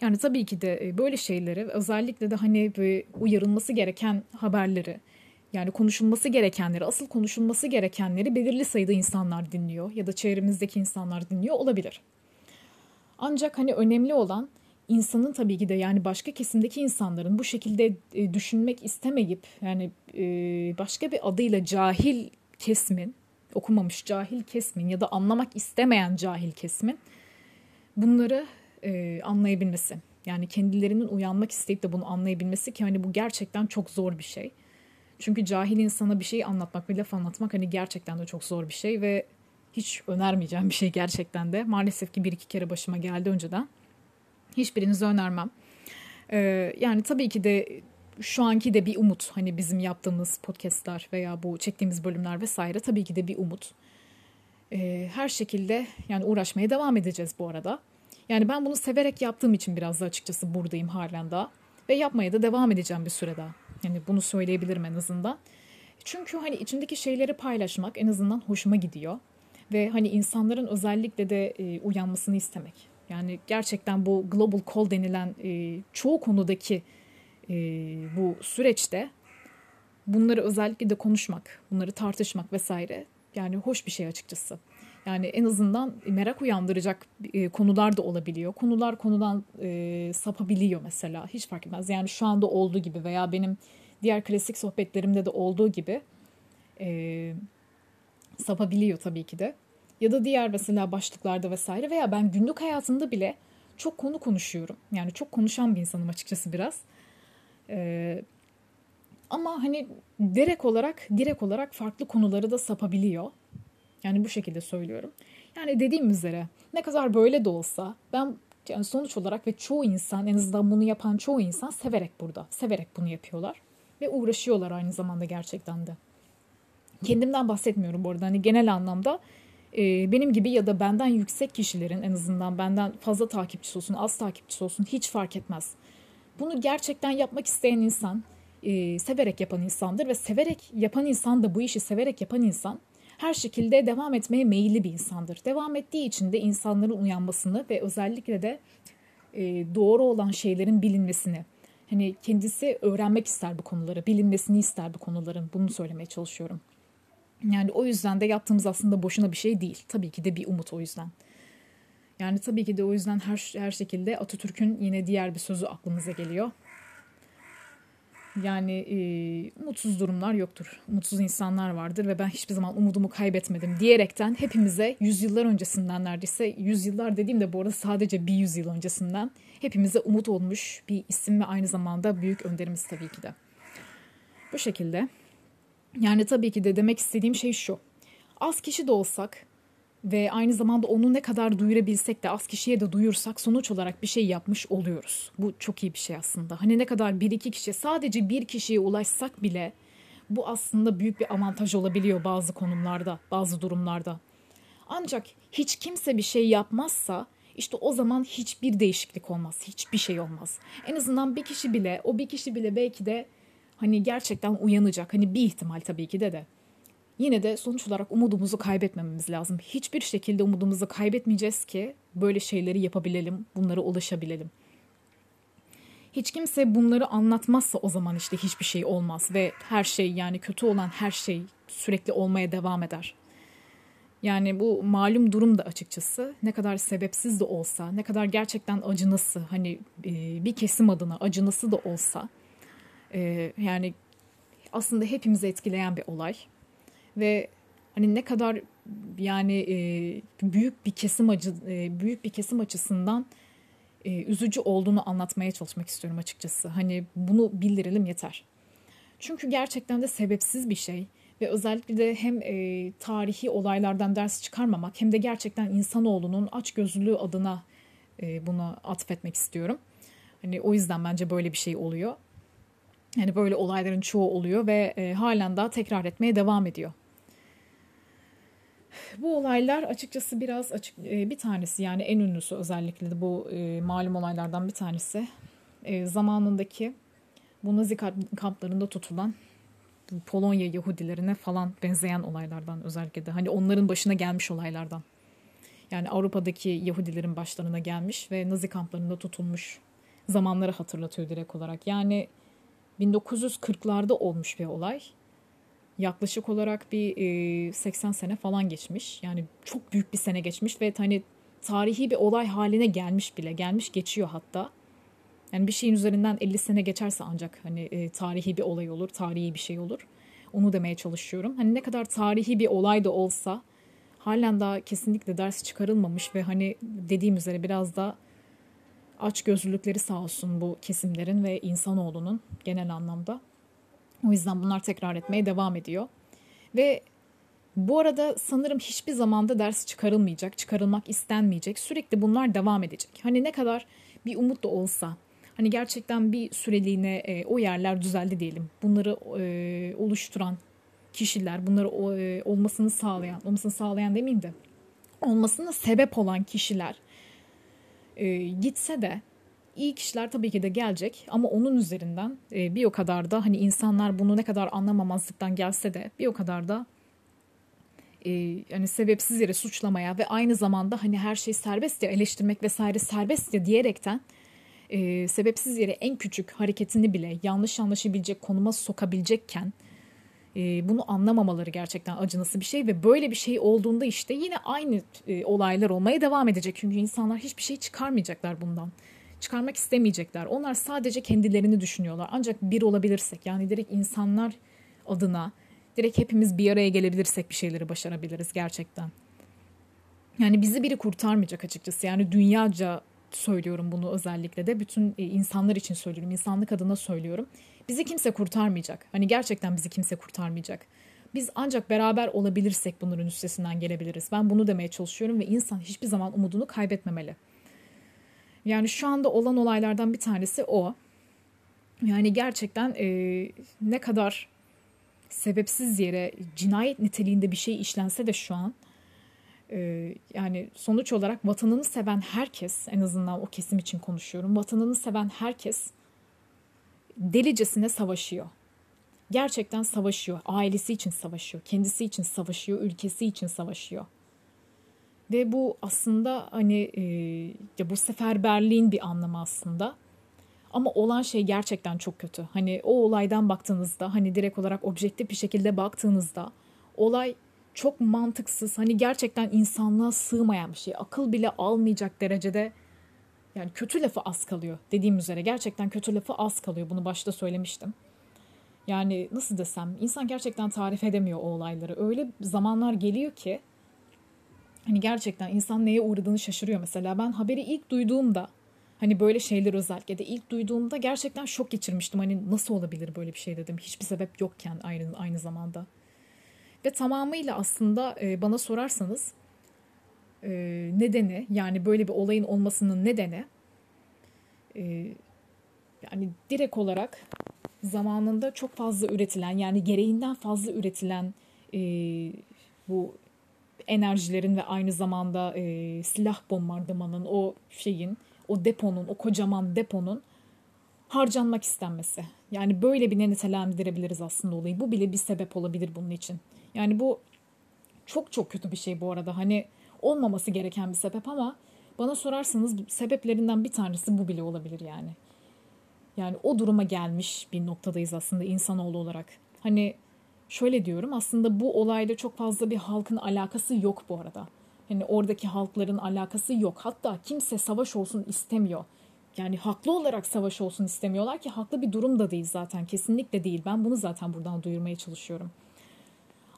Yani tabii ki de e, böyle şeyleri özellikle de hani uyarılması gereken haberleri yani konuşulması gerekenleri, asıl konuşulması gerekenleri belirli sayıda insanlar dinliyor ya da çevremizdeki insanlar dinliyor olabilir. Ancak hani önemli olan insanın tabii ki de yani başka kesimdeki insanların bu şekilde e, düşünmek istemeyip yani e, başka bir adıyla cahil kesmin, okumamış cahil kesmin ya da anlamak istemeyen cahil kesmin bunları e, anlayabilmesi. Yani kendilerinin uyanmak isteyip de bunu anlayabilmesi ki hani bu gerçekten çok zor bir şey. Çünkü cahil insana bir şey anlatmak, bir laf anlatmak hani gerçekten de çok zor bir şey ve hiç önermeyeceğim bir şey gerçekten de. Maalesef ki bir iki kere başıma geldi önceden. Hiçbirinize önermem. Ee, yani tabii ki de şu anki de bir umut. Hani bizim yaptığımız podcastlar veya bu çektiğimiz bölümler vesaire tabii ki de bir umut. Ee, her şekilde yani uğraşmaya devam edeceğiz bu arada. Yani ben bunu severek yaptığım için biraz da açıkçası buradayım halen daha. Ve yapmaya da devam edeceğim bir süre daha. Yani bunu söyleyebilirim en azından. Çünkü hani içindeki şeyleri paylaşmak en azından hoşuma gidiyor. Ve hani insanların özellikle de e, uyanmasını istemek. Yani gerçekten bu global call denilen e, çoğu konudaki e, bu süreçte bunları özellikle de konuşmak, bunları tartışmak vesaire yani hoş bir şey açıkçası. Yani en azından merak uyandıracak e, konular da olabiliyor. Konular konudan e, sapabiliyor mesela. Hiç fark etmez. Yani şu anda olduğu gibi veya benim diğer klasik sohbetlerimde de olduğu gibi e, sapabiliyor tabii ki de. Ya da diğer mesela başlıklarda vesaire veya ben günlük hayatımda bile çok konu konuşuyorum. Yani çok konuşan bir insanım açıkçası biraz. Ee, ama hani direkt olarak direkt olarak farklı konuları da sapabiliyor. Yani bu şekilde söylüyorum. Yani dediğim üzere ne kadar böyle de olsa ben yani sonuç olarak ve çoğu insan en azından bunu yapan çoğu insan severek burada. Severek bunu yapıyorlar. Ve uğraşıyorlar aynı zamanda gerçekten de. Kendimden bahsetmiyorum bu arada. Hani genel anlamda e, benim gibi ya da benden yüksek kişilerin en azından benden fazla takipçisi olsun, az takipçisi olsun hiç fark etmez. Bunu gerçekten yapmak isteyen insan, e, severek yapan insandır ve severek yapan insan da bu işi severek yapan insan her şekilde devam etmeye meyilli bir insandır. Devam ettiği için de insanların uyanmasını ve özellikle de e, doğru olan şeylerin bilinmesini, hani kendisi öğrenmek ister bu konuları, bilinmesini ister bu konuların. Bunu söylemeye çalışıyorum. Yani o yüzden de yaptığımız aslında boşuna bir şey değil. Tabii ki de bir umut o yüzden. Yani tabii ki de o yüzden her, her şekilde Atatürk'ün yine diğer bir sözü aklımıza geliyor. Yani e, mutsuz durumlar yoktur. Mutsuz insanlar vardır ve ben hiçbir zaman umudumu kaybetmedim diyerekten hepimize yüzyıllar öncesinden neredeyse yüzyıllar dediğimde bu arada sadece bir yüzyıl öncesinden hepimize umut olmuş bir isim ve aynı zamanda büyük önderimiz tabii ki de. Bu şekilde. Yani tabii ki de demek istediğim şey şu. Az kişi de olsak ve aynı zamanda onu ne kadar duyurabilsek de az kişiye de duyursak sonuç olarak bir şey yapmış oluyoruz. Bu çok iyi bir şey aslında. Hani ne kadar bir iki kişi sadece bir kişiye ulaşsak bile bu aslında büyük bir avantaj olabiliyor bazı konumlarda, bazı durumlarda. Ancak hiç kimse bir şey yapmazsa işte o zaman hiçbir değişiklik olmaz, hiçbir şey olmaz. En azından bir kişi bile, o bir kişi bile belki de hani gerçekten uyanacak. Hani bir ihtimal tabii ki de de. Yine de sonuç olarak umudumuzu kaybetmememiz lazım. Hiçbir şekilde umudumuzu kaybetmeyeceğiz ki böyle şeyleri yapabilelim, bunlara ulaşabilelim. Hiç kimse bunları anlatmazsa o zaman işte hiçbir şey olmaz ve her şey yani kötü olan her şey sürekli olmaya devam eder. Yani bu malum durum da açıkçası ne kadar sebepsiz de olsa, ne kadar gerçekten acınası hani bir kesim adına acınası da olsa yani aslında hepimizi etkileyen bir olay ve hani ne kadar yani e, büyük bir kesim acı e, büyük bir kesim açısından e, üzücü olduğunu anlatmaya çalışmak istiyorum açıkçası. Hani bunu bildirelim yeter. Çünkü gerçekten de sebepsiz bir şey ve özellikle de hem e, tarihi olaylardan ders çıkarmamak hem de gerçekten insanoğlunun açgözlülüğü adına e, bunu atfetmek istiyorum. Hani o yüzden bence böyle bir şey oluyor. Yani böyle olayların çoğu oluyor ve e, halen daha tekrar etmeye devam ediyor. Bu olaylar açıkçası biraz açık e, bir tanesi yani en ünlüsü özellikle de bu e, malum olaylardan bir tanesi. E, zamanındaki bu Nazi kamplarında tutulan Polonya Yahudilerine falan benzeyen olaylardan özellikle de hani onların başına gelmiş olaylardan. Yani Avrupa'daki Yahudilerin başlarına gelmiş ve Nazi kamplarında tutulmuş zamanları hatırlatıyor direkt olarak. Yani 1940'larda olmuş bir olay yaklaşık olarak bir e, 80 sene falan geçmiş. Yani çok büyük bir sene geçmiş ve hani tarihi bir olay haline gelmiş bile. Gelmiş geçiyor hatta. Yani bir şeyin üzerinden 50 sene geçerse ancak hani e, tarihi bir olay olur, tarihi bir şey olur. Onu demeye çalışıyorum. Hani ne kadar tarihi bir olay da olsa halen daha kesinlikle ders çıkarılmamış ve hani dediğim üzere biraz da aç gözlülükleri sağ olsun bu kesimlerin ve insanoğlunun genel anlamda. O yüzden bunlar tekrar etmeye devam ediyor. Ve bu arada sanırım hiçbir zamanda ders çıkarılmayacak, çıkarılmak istenmeyecek. Sürekli bunlar devam edecek. Hani ne kadar bir umut da olsa, hani gerçekten bir süreliğine e, o yerler düzeldi diyelim. Bunları e, oluşturan kişiler, bunları e, olmasını sağlayan, olmasını sağlayan demeyeyim de, olmasına sebep olan kişiler e, gitse de iyi kişiler tabii ki de gelecek ama onun üzerinden e, bir o kadar da hani insanlar bunu ne kadar anlamamazlıktan gelse de bir o kadar da e, yani sebepsiz yere suçlamaya ve aynı zamanda hani her şey serbest ya eleştirmek vesaire serbest ya diyerekten e, sebepsiz yere en küçük hareketini bile yanlış anlaşabilecek konuma sokabilecekken e, bunu anlamamaları gerçekten acınası bir şey ve böyle bir şey olduğunda işte yine aynı e, olaylar olmaya devam edecek. Çünkü insanlar hiçbir şey çıkarmayacaklar bundan. Çıkarmak istemeyecekler. Onlar sadece kendilerini düşünüyorlar. Ancak bir olabilirsek yani direkt insanlar adına direkt hepimiz bir araya gelebilirsek bir şeyleri başarabiliriz gerçekten. Yani bizi biri kurtarmayacak açıkçası. Yani dünyaca söylüyorum bunu özellikle de bütün e, insanlar için söylüyorum. insanlık adına söylüyorum. Bizi kimse kurtarmayacak. Hani gerçekten bizi kimse kurtarmayacak. Biz ancak beraber olabilirsek bunların üstesinden gelebiliriz. Ben bunu demeye çalışıyorum ve insan hiçbir zaman umudunu kaybetmemeli. Yani şu anda olan olaylardan bir tanesi o. Yani gerçekten e, ne kadar sebepsiz yere cinayet niteliğinde bir şey işlense de şu an e, yani sonuç olarak vatanını seven herkes en azından o kesim için konuşuyorum. Vatanını seven herkes delicesine savaşıyor. Gerçekten savaşıyor. Ailesi için savaşıyor. Kendisi için savaşıyor. Ülkesi için savaşıyor. Ve bu aslında hani e, ya bu seferberliğin bir anlamı aslında. Ama olan şey gerçekten çok kötü. Hani o olaydan baktığınızda hani direkt olarak objektif bir şekilde baktığınızda olay çok mantıksız. Hani gerçekten insanlığa sığmayan bir şey. Akıl bile almayacak derecede yani kötü lafı az kalıyor. Dediğim üzere gerçekten kötü lafı az kalıyor. Bunu başta söylemiştim. Yani nasıl desem insan gerçekten tarif edemiyor o olayları. Öyle zamanlar geliyor ki hani gerçekten insan neye uğradığını şaşırıyor. Mesela ben haberi ilk duyduğumda hani böyle şeyler özellikle de ilk duyduğumda gerçekten şok geçirmiştim. Hani nasıl olabilir böyle bir şey dedim. Hiçbir sebep yokken aynı aynı zamanda. Ve tamamıyla aslında e, bana sorarsanız e, nedeni yani böyle bir olayın olmasının nedeni e, yani direkt olarak zamanında çok fazla üretilen yani gereğinden fazla üretilen bu enerjilerin ve aynı zamanda silah bombardımanın o şeyin o deponun o kocaman deponun harcanmak istenmesi. Yani böyle bir nitelendirebiliriz aslında olayı. Bu bile bir sebep olabilir bunun için. Yani bu çok çok kötü bir şey bu arada. Hani olmaması gereken bir sebep ama bana sorarsanız sebeplerinden bir tanesi bu bile olabilir yani. Yani o duruma gelmiş bir noktadayız aslında insanoğlu olarak. Hani şöyle diyorum aslında bu olayda çok fazla bir halkın alakası yok bu arada. Yani oradaki halkların alakası yok. Hatta kimse savaş olsun istemiyor. Yani haklı olarak savaş olsun istemiyorlar ki haklı bir durum da değil zaten. Kesinlikle değil. Ben bunu zaten buradan duyurmaya çalışıyorum.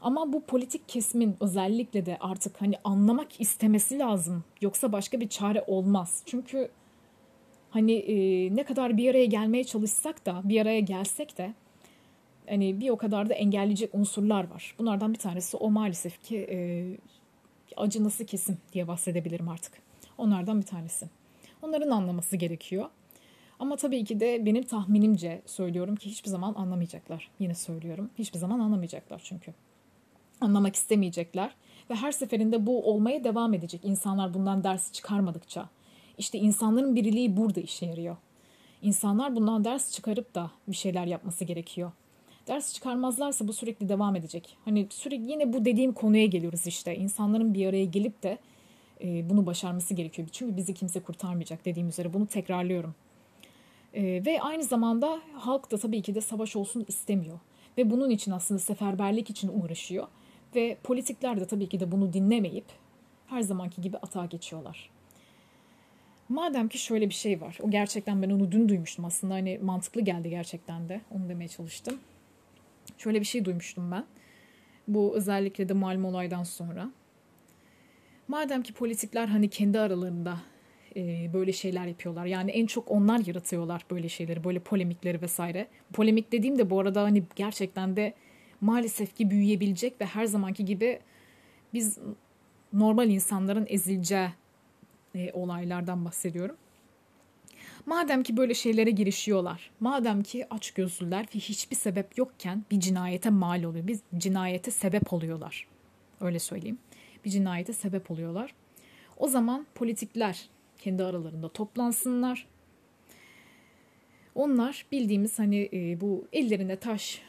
Ama bu politik kesimin özellikle de artık hani anlamak istemesi lazım. Yoksa başka bir çare olmaz. Çünkü hani e, ne kadar bir araya gelmeye çalışsak da bir araya gelsek de hani bir o kadar da engelleyecek unsurlar var. Bunlardan bir tanesi o maalesef ki e, acınası kesim diye bahsedebilirim artık. Onlardan bir tanesi. Onların anlaması gerekiyor. Ama tabii ki de benim tahminimce söylüyorum ki hiçbir zaman anlamayacaklar. Yine söylüyorum. Hiçbir zaman anlamayacaklar çünkü anlamak istemeyecekler ve her seferinde bu olmaya devam edecek insanlar bundan ders çıkarmadıkça. İşte insanların birliği burada işe yarıyor. İnsanlar bundan ders çıkarıp da bir şeyler yapması gerekiyor. Ders çıkarmazlarsa bu sürekli devam edecek. Hani sürekli yine bu dediğim konuya geliyoruz işte. İnsanların bir araya gelip de e, bunu başarması gerekiyor. Çünkü bizi kimse kurtarmayacak dediğim üzere bunu tekrarlıyorum. E, ve aynı zamanda halk da tabii ki de savaş olsun istemiyor. Ve bunun için aslında seferberlik için uğraşıyor. Ve politikler de tabii ki de bunu dinlemeyip her zamanki gibi atağa geçiyorlar. Madem ki şöyle bir şey var. O gerçekten ben onu dün duymuştum aslında. Hani mantıklı geldi gerçekten de. Onu demeye çalıştım. Şöyle bir şey duymuştum ben. Bu özellikle de malum olaydan sonra. Madem ki politikler hani kendi aralarında e, böyle şeyler yapıyorlar. Yani en çok onlar yaratıyorlar böyle şeyleri, böyle polemikleri vesaire. Polemik dediğim de bu arada hani gerçekten de maalesef ki büyüyebilecek ve her zamanki gibi biz normal insanların ezileceği e, olaylardan bahsediyorum. Madem ki böyle şeylere girişiyorlar, madem ki aç gözlüler ve hiçbir sebep yokken bir cinayete mal oluyor, bir cinayete sebep oluyorlar. Öyle söyleyeyim. Bir cinayete sebep oluyorlar. O zaman politikler Kendi aralarında toplansınlar. Onlar bildiğimiz hani e, bu ellerine taş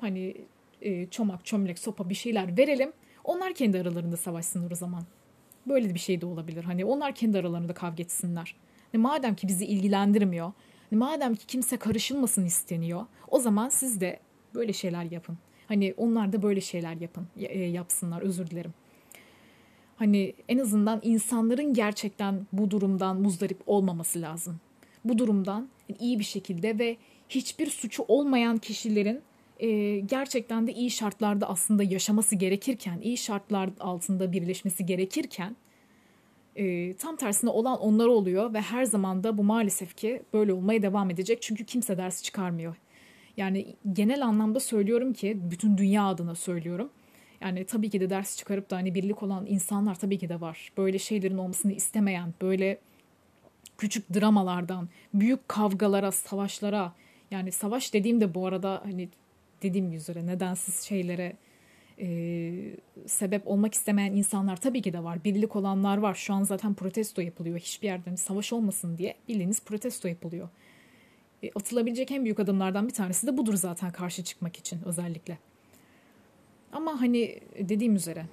hani e, çomak, çömlek, sopa bir şeyler verelim. Onlar kendi aralarında savaşsınlar o zaman. Böyle bir şey de olabilir. Hani onlar kendi aralarında kavga etsinler. Hani madem ki bizi ilgilendirmiyor, hani madem ki kimse karışılmasın isteniyor, o zaman siz de böyle şeyler yapın. Hani onlar da böyle şeyler yapın, e, yapsınlar. Özür dilerim. Hani en azından insanların gerçekten bu durumdan muzdarip olmaması lazım. Bu durumdan iyi bir şekilde ve hiçbir suçu olmayan kişilerin e, gerçekten de iyi şartlarda aslında yaşaması gerekirken, iyi şartlar altında birleşmesi gerekirken e, tam tersine olan onlar oluyor ve her zaman da bu maalesef ki böyle olmaya devam edecek. Çünkü kimse ders çıkarmıyor. Yani genel anlamda söylüyorum ki bütün dünya adına söylüyorum. Yani tabii ki de ders çıkarıp da hani birlik olan insanlar tabii ki de var. Böyle şeylerin olmasını istemeyen, böyle küçük dramalardan, büyük kavgalara, savaşlara yani savaş dediğimde bu arada hani dediğim üzere nedensiz şeylere e, sebep olmak istemeyen insanlar tabii ki de var. Birlik olanlar var. Şu an zaten protesto yapılıyor. Hiçbir yerde hani savaş olmasın diye bildiğiniz protesto yapılıyor. E, atılabilecek en büyük adımlardan bir tanesi de budur zaten karşı çıkmak için özellikle. Ama hani dediğim üzere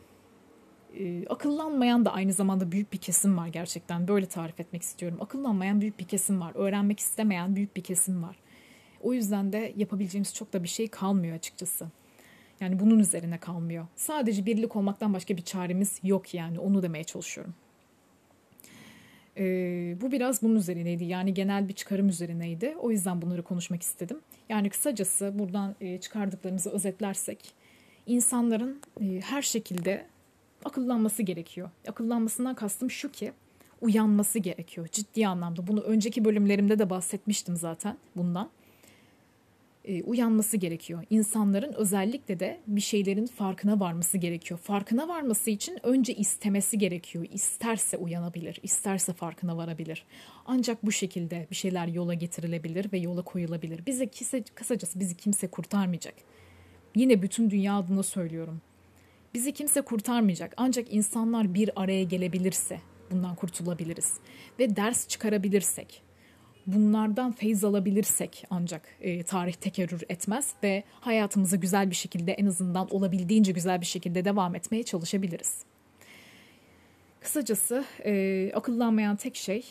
e, akıllanmayan da aynı zamanda büyük bir kesim var gerçekten. Böyle tarif etmek istiyorum. Akıllanmayan büyük bir kesim var. Öğrenmek istemeyen büyük bir kesim var. O yüzden de yapabileceğimiz çok da bir şey kalmıyor açıkçası. Yani bunun üzerine kalmıyor. Sadece birlik olmaktan başka bir çaremiz yok yani onu demeye çalışıyorum. Ee, bu biraz bunun üzerineydi. Yani genel bir çıkarım üzerineydi. O yüzden bunları konuşmak istedim. Yani kısacası buradan e, çıkardıklarımızı özetlersek insanların e, her şekilde akıllanması gerekiyor. Akıllanmasından kastım şu ki uyanması gerekiyor ciddi anlamda. Bunu önceki bölümlerimde de bahsetmiştim zaten bundan e, uyanması gerekiyor. İnsanların özellikle de bir şeylerin farkına varması gerekiyor. Farkına varması için önce istemesi gerekiyor. İsterse uyanabilir, isterse farkına varabilir. Ancak bu şekilde bir şeyler yola getirilebilir ve yola koyulabilir. Bize kısa, kısacası bizi kimse kurtarmayacak. Yine bütün dünya adına söylüyorum. Bizi kimse kurtarmayacak. Ancak insanlar bir araya gelebilirse bundan kurtulabiliriz ve ders çıkarabilirsek bunlardan feyz alabilirsek ancak e, tarih tekerrür etmez ve hayatımıza güzel bir şekilde en azından olabildiğince güzel bir şekilde devam etmeye çalışabiliriz. Kısacası e, akıllanmayan tek şey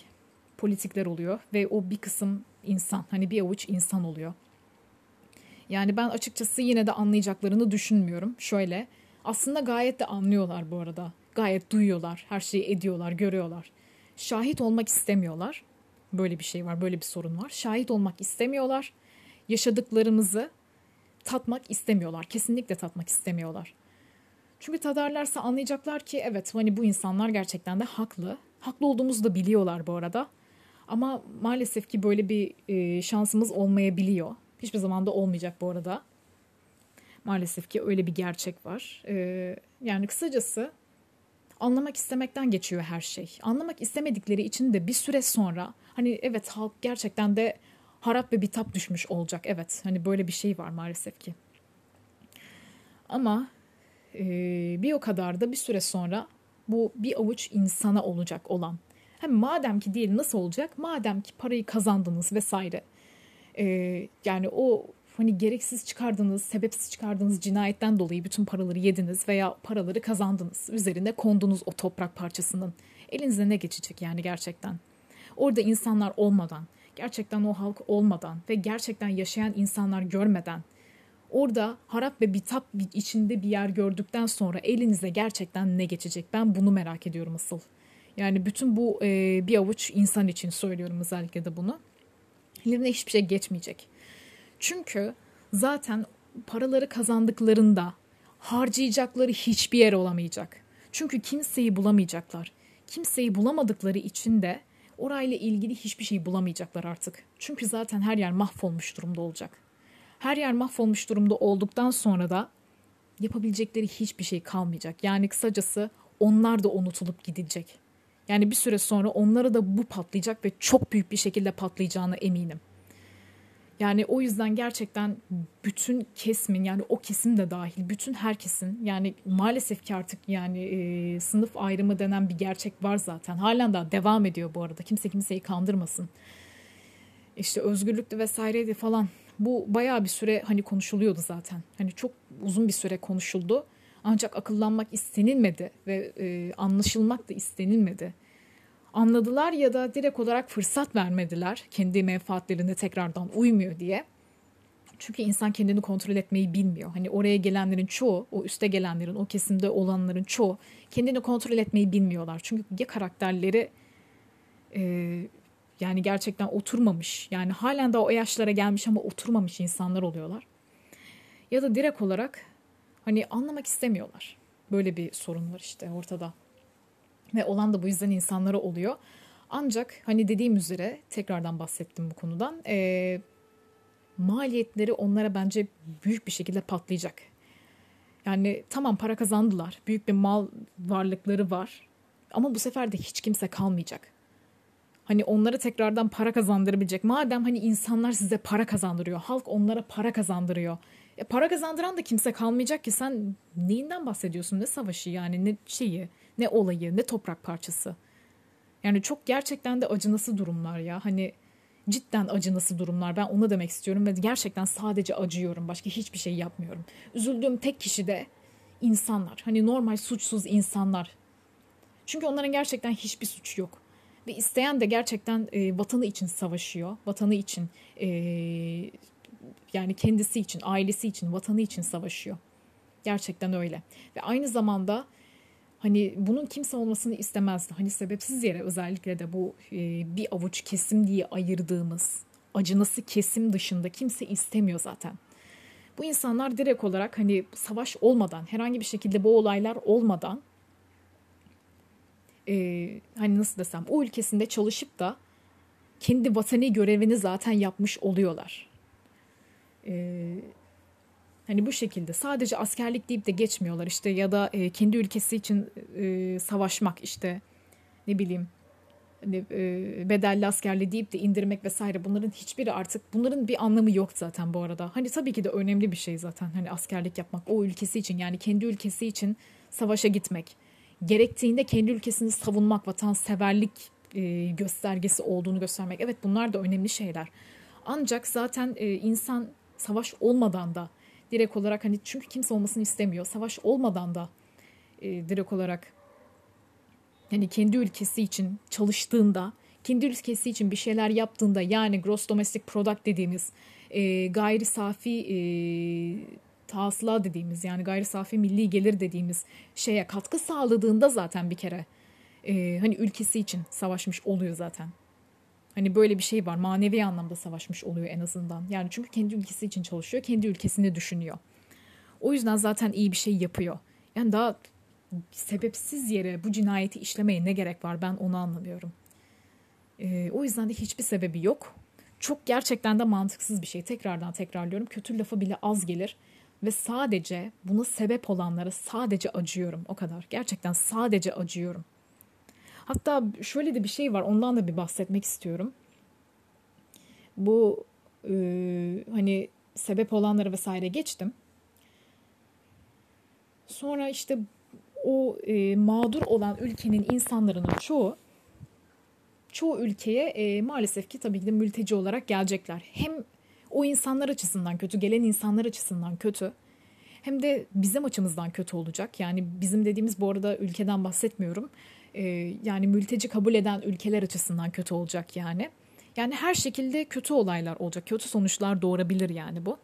politikler oluyor ve o bir kısım insan hani bir avuç insan oluyor. Yani ben açıkçası yine de anlayacaklarını düşünmüyorum. Şöyle aslında gayet de anlıyorlar bu arada. Gayet duyuyorlar, her şeyi ediyorlar, görüyorlar. Şahit olmak istemiyorlar Böyle bir şey var, böyle bir sorun var. Şahit olmak istemiyorlar. Yaşadıklarımızı tatmak istemiyorlar. Kesinlikle tatmak istemiyorlar. Çünkü tadarlarsa anlayacaklar ki evet hani bu insanlar gerçekten de haklı. Haklı olduğumuzu da biliyorlar bu arada. Ama maalesef ki böyle bir e, şansımız olmayabiliyor. Hiçbir zaman da olmayacak bu arada. Maalesef ki öyle bir gerçek var. E, yani kısacası anlamak istemekten geçiyor her şey. Anlamak istemedikleri için de bir süre sonra hani evet halk gerçekten de harap ve bitap düşmüş olacak. Evet hani böyle bir şey var maalesef ki. Ama e, bir o kadar da bir süre sonra bu bir avuç insana olacak olan. Hem madem ki değil nasıl olacak? Madem ki parayı kazandınız vesaire. E, yani o hani gereksiz çıkardığınız, sebepsiz çıkardığınız cinayetten dolayı bütün paraları yediniz veya paraları kazandınız. Üzerine kondunuz o toprak parçasının. Elinize ne geçecek yani gerçekten? Orada insanlar olmadan, gerçekten o halk olmadan ve gerçekten yaşayan insanlar görmeden orada harap ve bitap içinde bir yer gördükten sonra elinize gerçekten ne geçecek? Ben bunu merak ediyorum asıl. Yani bütün bu e, bir avuç insan için söylüyorum özellikle de bunu. Ellerine hiçbir şey geçmeyecek. Çünkü zaten paraları kazandıklarında harcayacakları hiçbir yer olamayacak. Çünkü kimseyi bulamayacaklar. Kimseyi bulamadıkları için de orayla ilgili hiçbir şey bulamayacaklar artık. Çünkü zaten her yer mahvolmuş durumda olacak. Her yer mahvolmuş durumda olduktan sonra da yapabilecekleri hiçbir şey kalmayacak. Yani kısacası onlar da unutulup gidecek. Yani bir süre sonra onlara da bu patlayacak ve çok büyük bir şekilde patlayacağına eminim. Yani o yüzden gerçekten bütün kesimin yani o kesim de dahil bütün herkesin yani maalesef ki artık yani e, sınıf ayrımı denen bir gerçek var zaten. Halen daha devam ediyor bu arada. Kimse kimseyi kandırmasın. İşte özgürlüktü vesaireydi falan. Bu bayağı bir süre hani konuşuluyordu zaten. Hani çok uzun bir süre konuşuldu. Ancak akıllanmak istenilmedi ve e, anlaşılmak da istenilmedi anladılar ya da direkt olarak fırsat vermediler kendi menfaatlerine tekrardan uymuyor diye. Çünkü insan kendini kontrol etmeyi bilmiyor. Hani oraya gelenlerin çoğu, o üste gelenlerin, o kesimde olanların çoğu kendini kontrol etmeyi bilmiyorlar. Çünkü ya karakterleri e, yani gerçekten oturmamış. Yani halen de o yaşlara gelmiş ama oturmamış insanlar oluyorlar. Ya da direkt olarak hani anlamak istemiyorlar. Böyle bir sorun var işte ortada. Ve olan da bu yüzden insanlara oluyor. Ancak hani dediğim üzere tekrardan bahsettim bu konudan. E, maliyetleri onlara bence büyük bir şekilde patlayacak. Yani tamam para kazandılar. Büyük bir mal varlıkları var. Ama bu sefer de hiç kimse kalmayacak. Hani onlara tekrardan para kazandırabilecek. Madem hani insanlar size para kazandırıyor. Halk onlara para kazandırıyor. E para kazandıran da kimse kalmayacak ki sen neyinden bahsediyorsun? Ne savaşı yani ne şeyi? Ne olayı ne toprak parçası. Yani çok gerçekten de acınası durumlar ya. Hani cidden acınası durumlar. Ben onu demek istiyorum ve gerçekten sadece acıyorum. Başka hiçbir şey yapmıyorum. Üzüldüğüm tek kişi de insanlar. Hani normal suçsuz insanlar. Çünkü onların gerçekten hiçbir suçu yok. Ve isteyen de gerçekten e, vatanı için savaşıyor. Vatanı için e, yani kendisi için, ailesi için, vatanı için savaşıyor. Gerçekten öyle. Ve aynı zamanda Hani bunun kimse olmasını istemezdi. Hani sebepsiz yere özellikle de bu e, bir avuç kesim diye ayırdığımız acınası kesim dışında kimse istemiyor zaten. Bu insanlar direkt olarak hani savaş olmadan, herhangi bir şekilde bu olaylar olmadan e, hani nasıl desem o ülkesinde çalışıp da kendi vatani görevini zaten yapmış oluyorlar. E, Hani bu şekilde sadece askerlik deyip de geçmiyorlar işte ya da e, kendi ülkesi için e, savaşmak işte ne bileyim hani, e, bedelli askerli deyip de indirmek vesaire bunların hiçbiri artık bunların bir anlamı yok zaten bu arada. Hani tabii ki de önemli bir şey zaten hani askerlik yapmak o ülkesi için yani kendi ülkesi için savaşa gitmek. Gerektiğinde kendi ülkesini savunmak, vatanseverlik e, göstergesi olduğunu göstermek. Evet bunlar da önemli şeyler. Ancak zaten e, insan savaş olmadan da direkt olarak hani çünkü kimse olmasını istemiyor. Savaş olmadan da e, direkt olarak hani kendi ülkesi için çalıştığında, kendi ülkesi için bir şeyler yaptığında yani gross domestic product dediğimiz e, gayri safi e, tahsıla dediğimiz yani gayri safi milli gelir dediğimiz şeye katkı sağladığında zaten bir kere e, hani ülkesi için savaşmış oluyor zaten. Hani böyle bir şey var. Manevi anlamda savaşmış oluyor en azından. Yani çünkü kendi ülkesi için çalışıyor. Kendi ülkesini düşünüyor. O yüzden zaten iyi bir şey yapıyor. Yani daha sebepsiz yere bu cinayeti işlemeye ne gerek var ben onu anlamıyorum. Ee, o yüzden de hiçbir sebebi yok. Çok gerçekten de mantıksız bir şey. Tekrardan tekrarlıyorum. Kötü lafı bile az gelir. Ve sadece buna sebep olanlara sadece acıyorum. O kadar. Gerçekten sadece acıyorum. Hatta şöyle de bir şey var ondan da bir bahsetmek istiyorum. Bu e, hani sebep olanları vesaire geçtim. Sonra işte o e, mağdur olan ülkenin insanların çoğu çoğu ülkeye e, maalesef ki tabii ki de mülteci olarak gelecekler. Hem o insanlar açısından kötü, gelen insanlar açısından kötü. Hem de bizim açımızdan kötü olacak. Yani bizim dediğimiz bu arada ülkeden bahsetmiyorum e, yani mülteci kabul eden ülkeler açısından kötü olacak yani. Yani her şekilde kötü olaylar olacak. Kötü sonuçlar doğurabilir yani bu.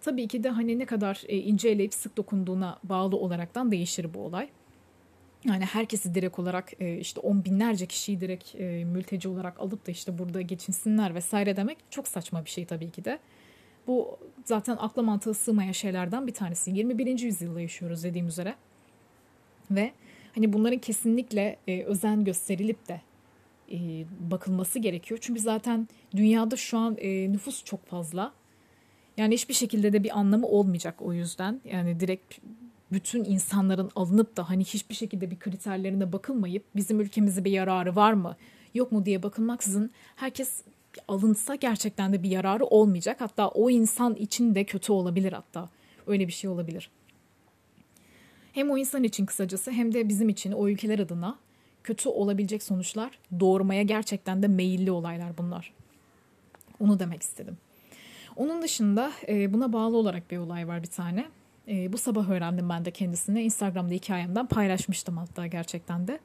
Tabii ki de hani ne kadar e, inceleyip sık dokunduğuna bağlı olaraktan değişir bu olay. Yani herkesi direkt olarak e, işte on binlerce kişiyi direkt e, mülteci olarak alıp da işte burada geçinsinler vesaire demek çok saçma bir şey tabii ki de. Bu zaten akla mantığı sığmayan şeylerden bir tanesi. 21. yüzyılda yaşıyoruz dediğim üzere. Ve Hani bunların kesinlikle e, özen gösterilip de e, bakılması gerekiyor. Çünkü zaten dünyada şu an e, nüfus çok fazla. Yani hiçbir şekilde de bir anlamı olmayacak o yüzden. Yani direkt bütün insanların alınıp da hani hiçbir şekilde bir kriterlerine bakılmayıp bizim ülkemize bir yararı var mı yok mu diye bakılmaksızın herkes alınsa gerçekten de bir yararı olmayacak. Hatta o insan için de kötü olabilir hatta. Öyle bir şey olabilir. Hem o insan için kısacası hem de bizim için o ülkeler adına kötü olabilecek sonuçlar doğurmaya gerçekten de meyilli olaylar bunlar. Onu demek istedim. Onun dışında e, buna bağlı olarak bir olay var bir tane. E, bu sabah öğrendim ben de kendisine. Instagram'da hikayemden paylaşmıştım hatta gerçekten de.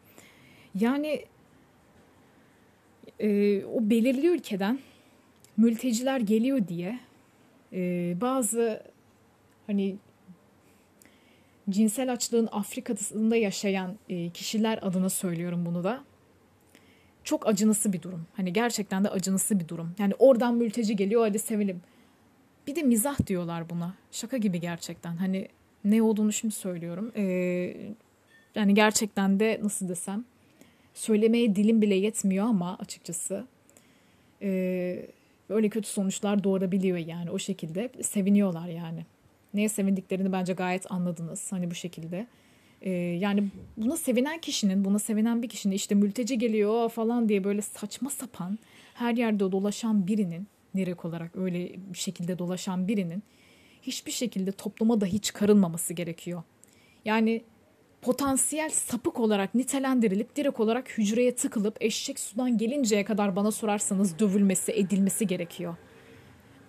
Yani e, o belirli ülkeden mülteciler geliyor diye bazı hani cinsel açlığın Afrika'sında yaşayan e, kişiler adına söylüyorum bunu da. Çok acınası bir durum. Hani gerçekten de acınası bir durum. Yani oradan mülteci geliyor hadi sevelim. Bir de mizah diyorlar buna. Şaka gibi gerçekten. Hani ne olduğunu şimdi söylüyorum. Ee, yani gerçekten de nasıl desem söylemeye dilim bile yetmiyor ama açıkçası e, böyle kötü sonuçlar doğurabiliyor yani o şekilde seviniyorlar yani. Neye sevindiklerini bence gayet anladınız hani bu şekilde. E, yani buna sevinen kişinin, buna sevinen bir kişinin işte mülteci geliyor falan diye böyle saçma sapan her yerde dolaşan birinin, direkt olarak öyle bir şekilde dolaşan birinin hiçbir şekilde topluma dahi çıkarılmaması gerekiyor. Yani potansiyel sapık olarak nitelendirilip direkt olarak hücreye tıkılıp eşek sudan gelinceye kadar bana sorarsanız dövülmesi, edilmesi gerekiyor.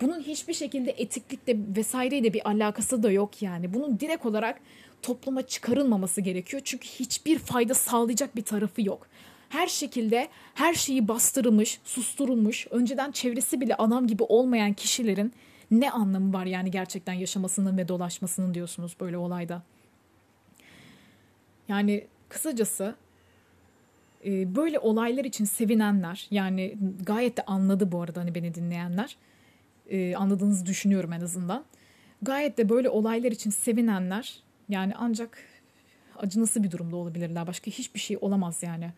Bunun hiçbir şekilde etiklikle vesaireyle bir alakası da yok yani. Bunun direkt olarak topluma çıkarılmaması gerekiyor. Çünkü hiçbir fayda sağlayacak bir tarafı yok. Her şekilde her şeyi bastırılmış, susturulmuş, önceden çevresi bile adam gibi olmayan kişilerin ne anlamı var yani gerçekten yaşamasının ve dolaşmasının diyorsunuz böyle olayda. Yani kısacası e, böyle olaylar için sevinenler yani gayet de anladı bu arada hani beni dinleyenler e, anladığınızı düşünüyorum en azından. Gayet de böyle olaylar için sevinenler yani ancak acınası bir durumda olabilirler. Başka hiçbir şey olamaz yani.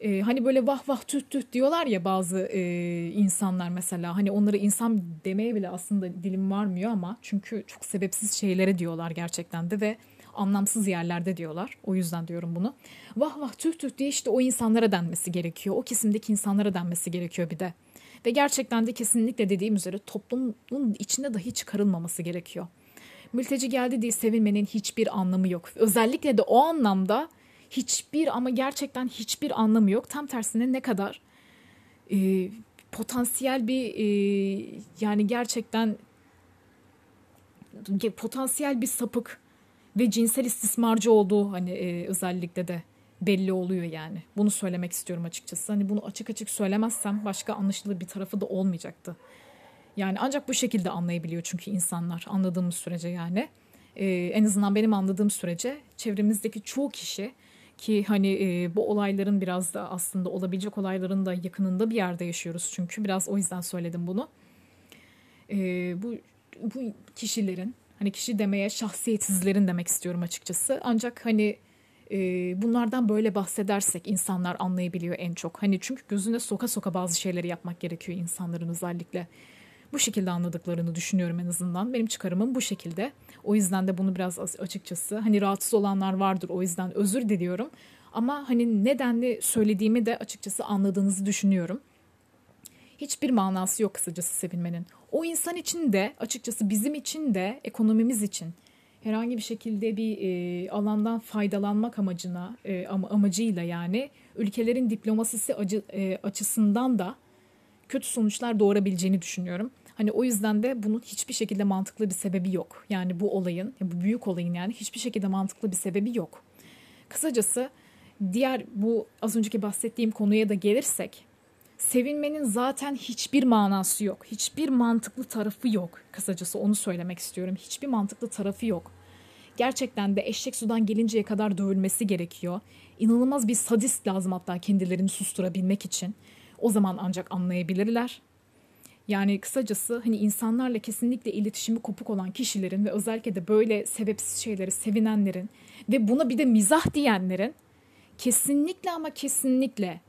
Ee, hani böyle vah vah tüh tüh diyorlar ya bazı e, insanlar mesela. Hani onları insan demeye bile aslında dilim varmıyor ama çünkü çok sebepsiz şeylere diyorlar gerçekten de ve anlamsız yerlerde diyorlar. O yüzden diyorum bunu. Vah vah tüh tüh diye işte o insanlara denmesi gerekiyor. O kesimdeki insanlara denmesi gerekiyor bir de. Ve gerçekten de kesinlikle dediğim üzere toplumun içinde dahi çıkarılmaması gerekiyor. Mülteci geldi diye sevinmenin hiçbir anlamı yok. Özellikle de o anlamda hiçbir ama gerçekten hiçbir anlamı yok. Tam tersine ne kadar e, potansiyel bir e, yani gerçekten potansiyel bir sapık ve cinsel istismarcı olduğu hani e, özellikle de belli oluyor yani. Bunu söylemek istiyorum açıkçası. Hani bunu açık açık söylemezsem başka anlaşılır bir tarafı da olmayacaktı. Yani ancak bu şekilde anlayabiliyor çünkü insanlar anladığımız sürece yani. Ee, en azından benim anladığım sürece çevremizdeki çoğu kişi ki hani e, bu olayların biraz da aslında olabilecek olayların da yakınında bir yerde yaşıyoruz çünkü biraz o yüzden söyledim bunu. Ee, bu bu kişilerin hani kişi demeye şahsiyetsizlerin demek istiyorum açıkçası. Ancak hani e, bunlardan böyle bahsedersek insanlar anlayabiliyor en çok. Hani çünkü gözüne soka soka bazı şeyleri yapmak gerekiyor insanların özellikle. Bu şekilde anladıklarını düşünüyorum en azından. Benim çıkarımım bu şekilde. O yüzden de bunu biraz açıkçası hani rahatsız olanlar vardır. O yüzden özür diliyorum. Ama hani nedenli söylediğimi de açıkçası anladığınızı düşünüyorum. Hiçbir manası yok kısacası sevinmenin. O insan için de açıkçası bizim için de ekonomimiz için herhangi bir şekilde bir e, alandan faydalanmak amacına e, amacıyla yani ülkelerin diplomasisi acı, e, açısından da kötü sonuçlar doğurabileceğini düşünüyorum. Hani o yüzden de bunun hiçbir şekilde mantıklı bir sebebi yok. Yani bu olayın, bu büyük olayın yani hiçbir şekilde mantıklı bir sebebi yok. Kısacası diğer bu az önceki bahsettiğim konuya da gelirsek sevinmenin zaten hiçbir manası yok. Hiçbir mantıklı tarafı yok. Kısacası onu söylemek istiyorum. Hiçbir mantıklı tarafı yok. Gerçekten de eşek sudan gelinceye kadar dövülmesi gerekiyor. İnanılmaz bir sadist lazım hatta kendilerini susturabilmek için. O zaman ancak anlayabilirler. Yani kısacası hani insanlarla kesinlikle iletişimi kopuk olan kişilerin ve özellikle de böyle sebepsiz şeyleri sevinenlerin ve buna bir de mizah diyenlerin kesinlikle ama kesinlikle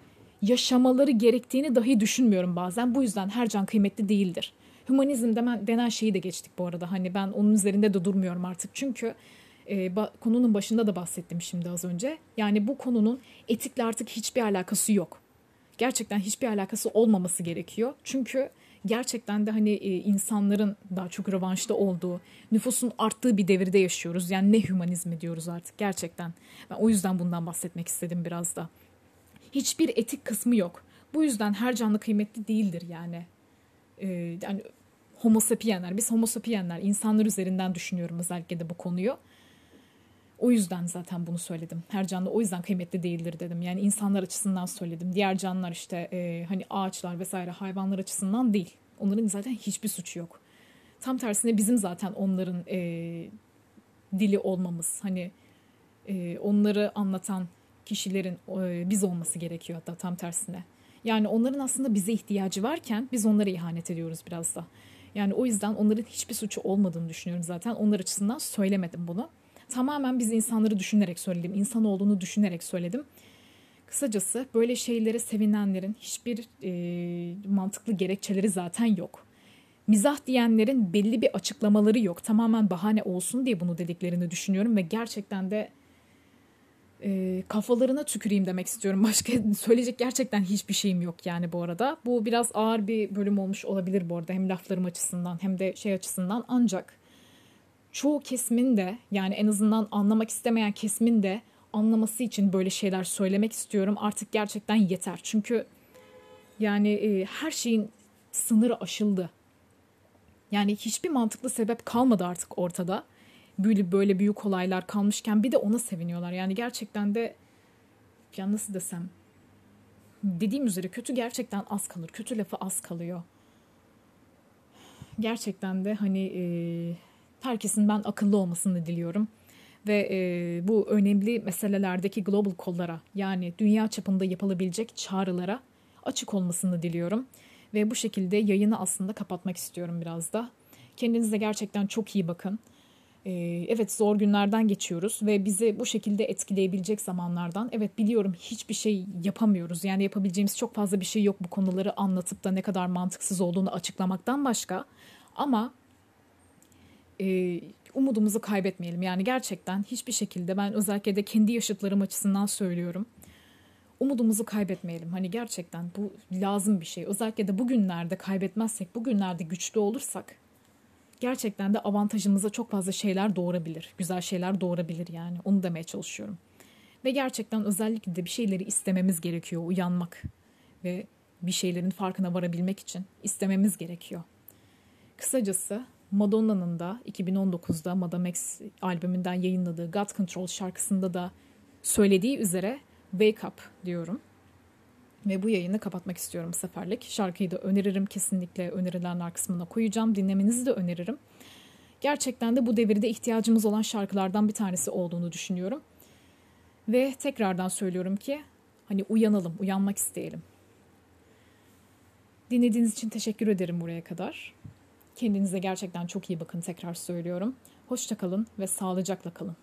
yaşamaları gerektiğini dahi düşünmüyorum bazen. Bu yüzden her can kıymetli değildir. Hümanizm demen, denen şeyi de geçtik bu arada. Hani ben onun üzerinde de durmuyorum artık. Çünkü e, ba, konunun başında da bahsettim şimdi az önce. Yani bu konunun etikle artık hiçbir alakası yok Gerçekten hiçbir alakası olmaması gerekiyor. Çünkü gerçekten de hani e, insanların daha çok revanşta olduğu, nüfusun arttığı bir devirde yaşıyoruz. Yani ne hümanizmi diyoruz artık gerçekten. Ben o yüzden bundan bahsetmek istedim biraz da. Hiçbir etik kısmı yok. Bu yüzden her canlı kıymetli değildir yani. Ee, yani homo sapienler, biz homo sapienler insanlar üzerinden düşünüyorum özellikle de bu konuyu. O yüzden zaten bunu söyledim. Her canlı o yüzden kıymetli değildir dedim. Yani insanlar açısından söyledim. Diğer canlılar işte e, hani ağaçlar vesaire hayvanlar açısından değil. Onların zaten hiçbir suçu yok. Tam tersine bizim zaten onların e, dili olmamız. Hani e, onları anlatan kişilerin e, biz olması gerekiyor hatta tam tersine. Yani onların aslında bize ihtiyacı varken biz onlara ihanet ediyoruz biraz da. Yani o yüzden onların hiçbir suçu olmadığını düşünüyorum zaten. Onlar açısından söylemedim bunu. Tamamen biz insanları düşünerek söyledim. İnsan olduğunu düşünerek söyledim. Kısacası böyle şeylere sevinenlerin hiçbir e, mantıklı gerekçeleri zaten yok. Mizah diyenlerin belli bir açıklamaları yok. Tamamen bahane olsun diye bunu dediklerini düşünüyorum ve gerçekten de e, kafalarına tüküreyim demek istiyorum. Başka söyleyecek gerçekten hiçbir şeyim yok yani bu arada. Bu biraz ağır bir bölüm olmuş olabilir bu arada hem laflarım açısından hem de şey açısından ancak çoğu kesmin de yani en azından anlamak istemeyen kesmin de anlaması için böyle şeyler söylemek istiyorum. Artık gerçekten yeter. Çünkü yani e, her şeyin sınırı aşıldı. Yani hiçbir mantıklı sebep kalmadı artık ortada. Böyle böyle büyük olaylar kalmışken bir de ona seviniyorlar. Yani gerçekten de ya nasıl desem dediğim üzere kötü gerçekten az kalır. Kötü lafı az kalıyor. Gerçekten de hani e, herkesin ben akıllı olmasını diliyorum ve e, bu önemli meselelerdeki global kollara yani dünya çapında yapılabilecek çağrılara açık olmasını diliyorum. Ve bu şekilde yayını aslında kapatmak istiyorum biraz da. Kendinize gerçekten çok iyi bakın. Ee, evet zor günlerden geçiyoruz ve bizi bu şekilde etkileyebilecek zamanlardan evet biliyorum hiçbir şey yapamıyoruz. Yani yapabileceğimiz çok fazla bir şey yok bu konuları anlatıp da ne kadar mantıksız olduğunu açıklamaktan başka. Ama e, umudumuzu kaybetmeyelim. Yani gerçekten hiçbir şekilde ben özellikle de kendi yaşıtlarım açısından söylüyorum. Umudumuzu kaybetmeyelim. Hani gerçekten bu lazım bir şey. Özellikle de bugünlerde kaybetmezsek, bugünlerde güçlü olursak gerçekten de avantajımıza çok fazla şeyler doğurabilir. Güzel şeyler doğurabilir yani. Onu demeye çalışıyorum. Ve gerçekten özellikle de bir şeyleri istememiz gerekiyor. Uyanmak ve bir şeylerin farkına varabilmek için istememiz gerekiyor. Kısacası Madonna'nın da 2019'da Madame X albümünden yayınladığı God Control şarkısında da söylediği üzere Wake Up diyorum. Ve bu yayını kapatmak istiyorum seferlik. Şarkıyı da öneririm kesinlikle önerilenler kısmına koyacağım. Dinlemenizi de öneririm. Gerçekten de bu devirde ihtiyacımız olan şarkılardan bir tanesi olduğunu düşünüyorum. Ve tekrardan söylüyorum ki hani uyanalım, uyanmak isteyelim. Dinlediğiniz için teşekkür ederim buraya kadar. Kendinize gerçekten çok iyi bakın tekrar söylüyorum. Hoşçakalın ve sağlıcakla kalın.